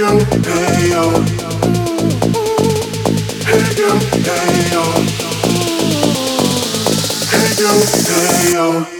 must stop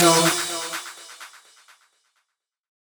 know.